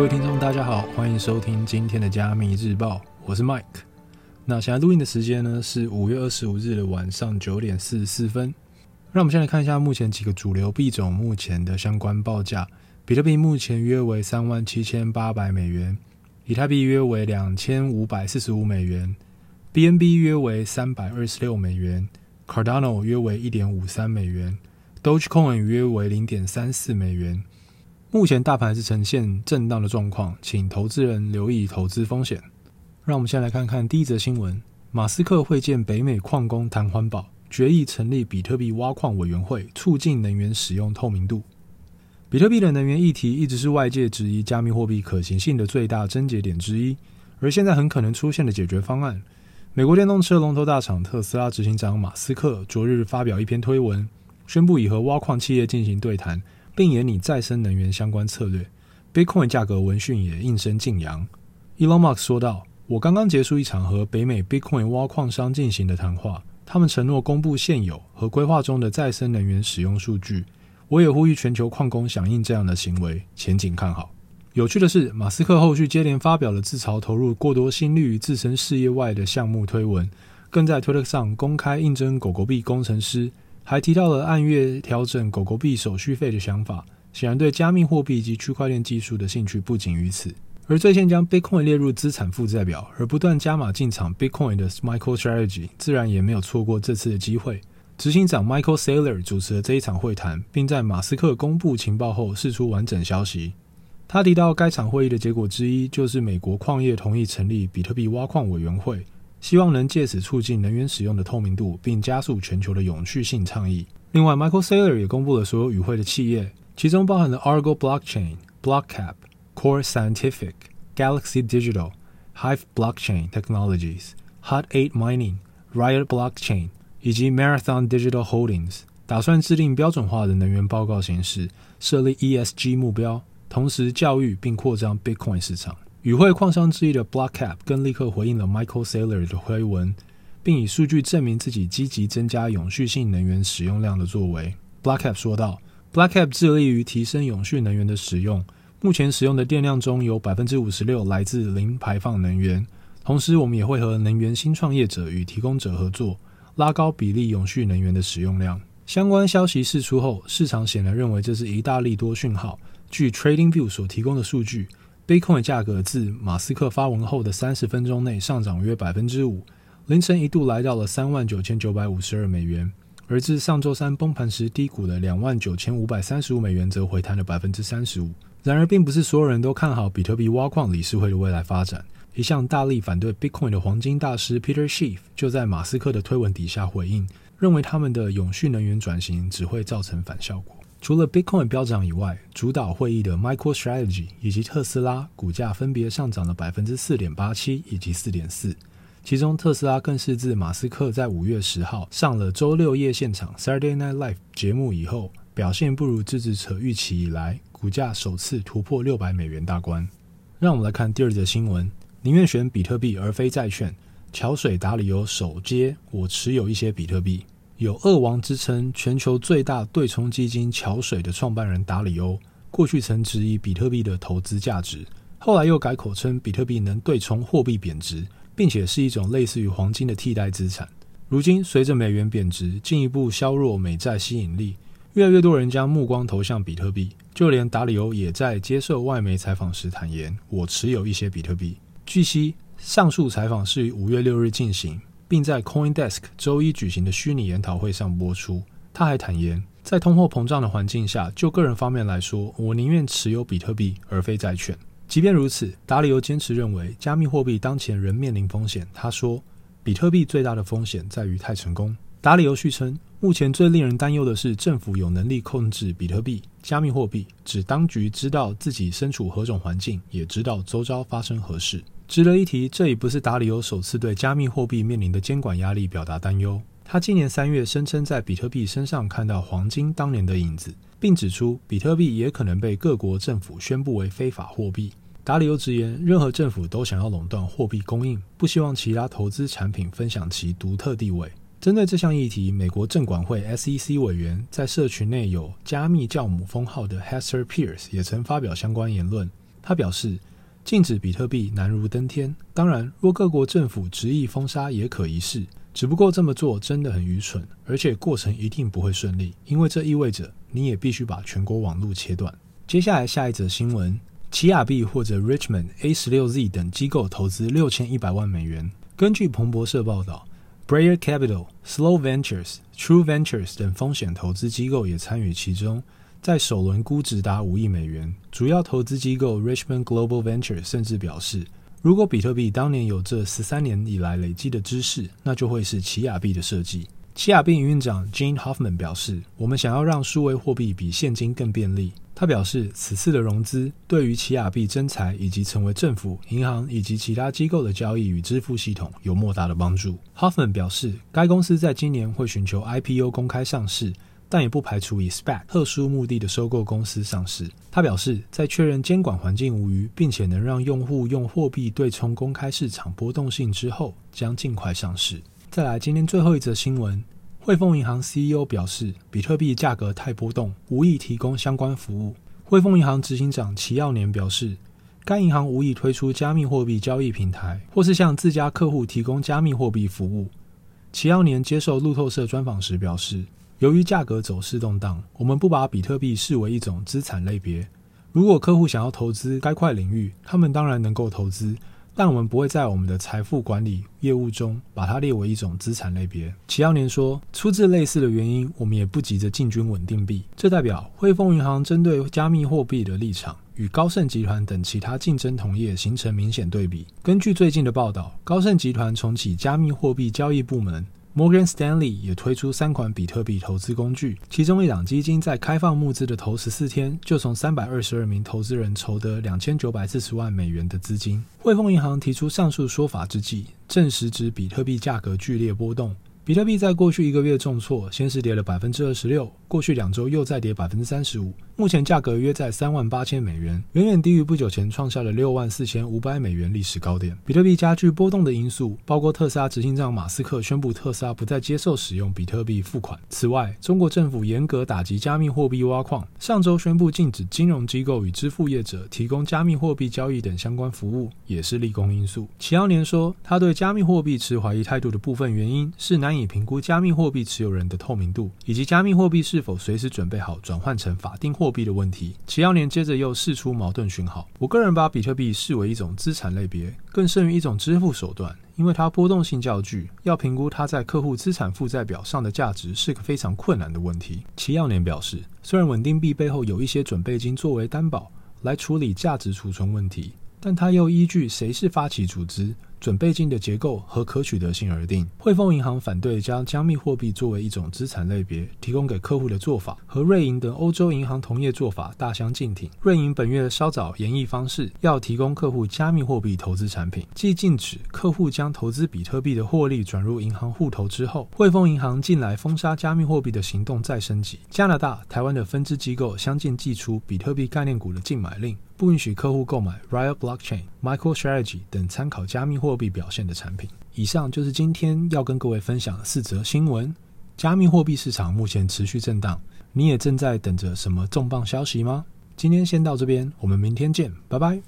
各位听众，大家好，欢迎收听今天的加密日报，我是 Mike。那现在录音的时间呢是五月二十五日的晚上九点四十四分。让我们先来看一下目前几个主流币种目前的相关报价。比特币目前约为三万七千八百美元，以太币约为两千五百四十五美元，BNB 约为三百二十六美元，Cardano 约为一点五三美元，Dogecoin 约为零点三四美元。目前大盘是呈现震荡的状况，请投资人留意投资风险。让我们先来看看第一则新闻：马斯克会见北美矿工谈环保，决议成立比特币挖矿委员会，促进能源使用透明度。比特币的能源议题一直是外界质疑加密货币可行性的最大症结点之一，而现在很可能出现的解决方案，美国电动车龙头大厂特斯拉执行长马斯克昨日发表一篇推文，宣布已和挖矿企业进行对谈，并研拟再生能源相关策略。Bitcoin 价格闻讯也应声劲扬。Elon Musk 说道：“我刚刚结束一场和北美 Bitcoin 挖矿商进行的谈话，他们承诺公布现有和规划中的再生能源使用数据。”我也呼吁全球矿工响应这样的行为，前景看好。有趣的是，马斯克后续接连发表了自嘲投入过多心力于自身事业外的项目推文，更在推特上公开应征狗狗币工程师，还提到了按月调整狗狗币手续费的想法。显然对加密货币及区块链技术的兴趣不仅于此。而最先将 Bitcoin 列入资产负债表，而不断加码进场 Bitcoin 的 Michael Strategy 自然也没有错过这次的机会。执行长 Michael Saylor 主持了这一场会谈，并在马斯克公布情报后释出完整消息。他提到，该场会议的结果之一就是美国矿业同意成立比特币挖矿委员会，希望能借此促进能源使用的透明度，并加速全球的永续性倡议。另外，Michael Saylor 也公布了所有与会的企业，其中包含了 Argo Blockchain、Blockcap、Core Scientific、Galaxy Digital、Hive Blockchain Technologies、Hot8 Mining、Riot Blockchain。以及 Marathon Digital Holdings 打算制定标准化的能源报告形式，设立 ESG 目标，同时教育并扩张 Bitcoin 市场。与会矿商之一的 Blockcap 更立刻回应了 Michael Saylor 的推文，并以数据证明自己积极增加永续性能源使用量的作为。Blockcap 说道：“Blockcap 致力于提升永续能源的使用，目前使用的电量中有百分之五十六来自零排放能源。同时，我们也会和能源新创业者与提供者合作。”拉高比例永续能源的使用量。相关消息释出后，市场显然认为这是一大利多讯号。据 TradingView 所提供的数据，Bitcoin 价格自马斯克发文后的三十分钟内上涨约百分之五，凌晨一度来到了三万九千九百五十二美元，而自上周三崩盘时低谷的两万九千五百三十五美元则回弹了百分之三十五。然而，并不是所有人都看好比特币挖矿理事会的未来发展。一向大力反对 Bitcoin 的黄金大师 Peter Schiff 就在马斯克的推文底下回应，认为他们的永续能源转型只会造成反效果。除了 Bitcoin 飙涨以外，主导会议的 MicroStrategy 以及特斯拉股价分别上涨了百分之四点八七以及四点四，其中特斯拉更是自马斯克在五月十号上了周六夜现场 Saturday Night Live 节目以后，表现不如支持者预期以来，股价首次突破六百美元大关。让我们来看第二则新闻。宁愿选比特币而非债券。桥水达里欧首接，我持有一些比特币。有“二王”之称，全球最大对冲基金桥水的创办人达里欧，过去曾质疑比特币的投资价值，后来又改口称比特币能对冲货币贬值，并且是一种类似于黄金的替代资产。如今，随着美元贬值，进一步削弱美债吸引力，越来越多人将目光投向比特币。就连达里欧也在接受外媒采访时坦言：“我持有一些比特币。”据悉，上述采访是于五月六日进行，并在 CoinDesk 周一举行的虚拟研讨会上播出。他还坦言，在通货膨胀的环境下，就个人方面来说，我宁愿持有比特币而非债券。即便如此，达里欧坚持认为，加密货币当前仍面临风险。他说，比特币最大的风险在于太成功。达里欧续称，目前最令人担忧的是政府有能力控制比特币、加密货币，指当局知道自己身处何种环境，也知道周遭发生何事。值得一提，这已不是达里欧首次对加密货币面临的监管压力表达担忧。他今年三月声称在比特币身上看到黄金当年的影子，并指出比特币也可能被各国政府宣布为非法货币。达里欧直言，任何政府都想要垄断货币供应，不希望其他投资产品分享其独特地位。针对这项议题，美国证管会 SEC 委员在社群内有“加密教母”封号的 Hester Pierce 也曾发表相关言论。他表示，禁止比特币难如登天。当然，若各国政府执意封杀，也可一试。只不过这么做真的很愚蠢，而且过程一定不会顺利，因为这意味着你也必须把全国网络切断。接下来下一则新闻：奇亚币或者 Richmond A 十六 Z 等机构投资六千一百万美元。根据彭博社报道，Breyer Capital、Slow Ventures、True Ventures 等风险投资机构也参与其中，在首轮估值达五亿美元。主要投资机构 Richmond Global Ventures 甚至表示，如果比特币当年有这十三年以来累积的知识，那就会是奇亚币的设计。奇亚币营运长 Gene Hoffman 表示：“我们想要让数位货币比现金更便利。”他表示，此次的融资对于奇亚币征才以及成为政府、银行以及其他机构的交易与支付系统有莫大的帮助。Hoffman 表示，该公司在今年会寻求 IPO 公开上市。但也不排除以 SPAC 特殊目的的收购公司上市。他表示，在确认监管环境无虞，并且能让用户用货币对冲公开市场波动性之后，将尽快上市。再来，今天最后一则新闻：汇丰银行 CEO 表示，比特币价格太波动，无意提供相关服务。汇丰银行执行长齐耀年表示，该银行无意推出加密货币交易平台，或是向自家客户提供加密货币服务。齐耀年接受路透社专访时表示。由于价格走势动荡，我们不把比特币视为一种资产类别。如果客户想要投资该块领域，他们当然能够投资，但我们不会在我们的财富管理业务中把它列为一种资产类别。齐耀年说，出自类似的原因，我们也不急着进军稳定币。这代表汇丰银行针对加密货币的立场与高盛集团等其他竞争同业形成明显对比。根据最近的报道，高盛集团重启加密货币交易部门。Morgan Stanley 也推出三款比特币投资工具，其中一档基金在开放募资的头十四天，就从三百二十二名投资人筹得两千九百四十万美元的资金。汇丰银行提出上述说法之际，证实指比特币价格剧烈波动。比特币在过去一个月重挫，先是跌了百分之二十六，过去两周又再跌百分之三十五，目前价格约在三万八千美元，远远低于不久前创下的六万四千五百美元历史高点。比特币加剧波动的因素包括特斯拉执行长马斯克宣布特斯拉不再接受使用比特币付款。此外，中国政府严格打击加密货币挖矿，上周宣布禁止金融机构与支付业者提供加密货币交易等相关服务，也是利空因素。齐奥年说，他对加密货币持怀疑态度的部分原因是难。难以评估加密货币持有人的透明度，以及加密货币是否随时准备好转换成法定货币的问题。齐耀年接着又释出矛盾讯号。我个人把比特币视为一种资产类别，更胜于一种支付手段，因为它波动性较巨，要评估它在客户资产负债表上的价值是个非常困难的问题。齐耀年表示，虽然稳定币背后有一些准备金作为担保来处理价值储存问题，但他又依据谁是发起组织。准备金的结构和可取得性而定。汇丰银行反对将加密货币作为一种资产类别提供给客户的做法，和瑞银等欧洲银行同业做法大相径庭。瑞银本月稍早研议方式，要提供客户加密货币投资产品，既禁止客户将投资比特币的获利转入银行户头之后，汇丰银行近来封杀加密货币的行动再升级。加拿大、台湾的分支机构相继祭出比特币概念股的禁买令，不允许客户购买 Riot Blockchain、MicroStrategy 等参考加密货货币表现的产品。以上就是今天要跟各位分享的四则新闻。加密货币市场目前持续震荡，你也正在等着什么重磅消息吗？今天先到这边，我们明天见，拜拜。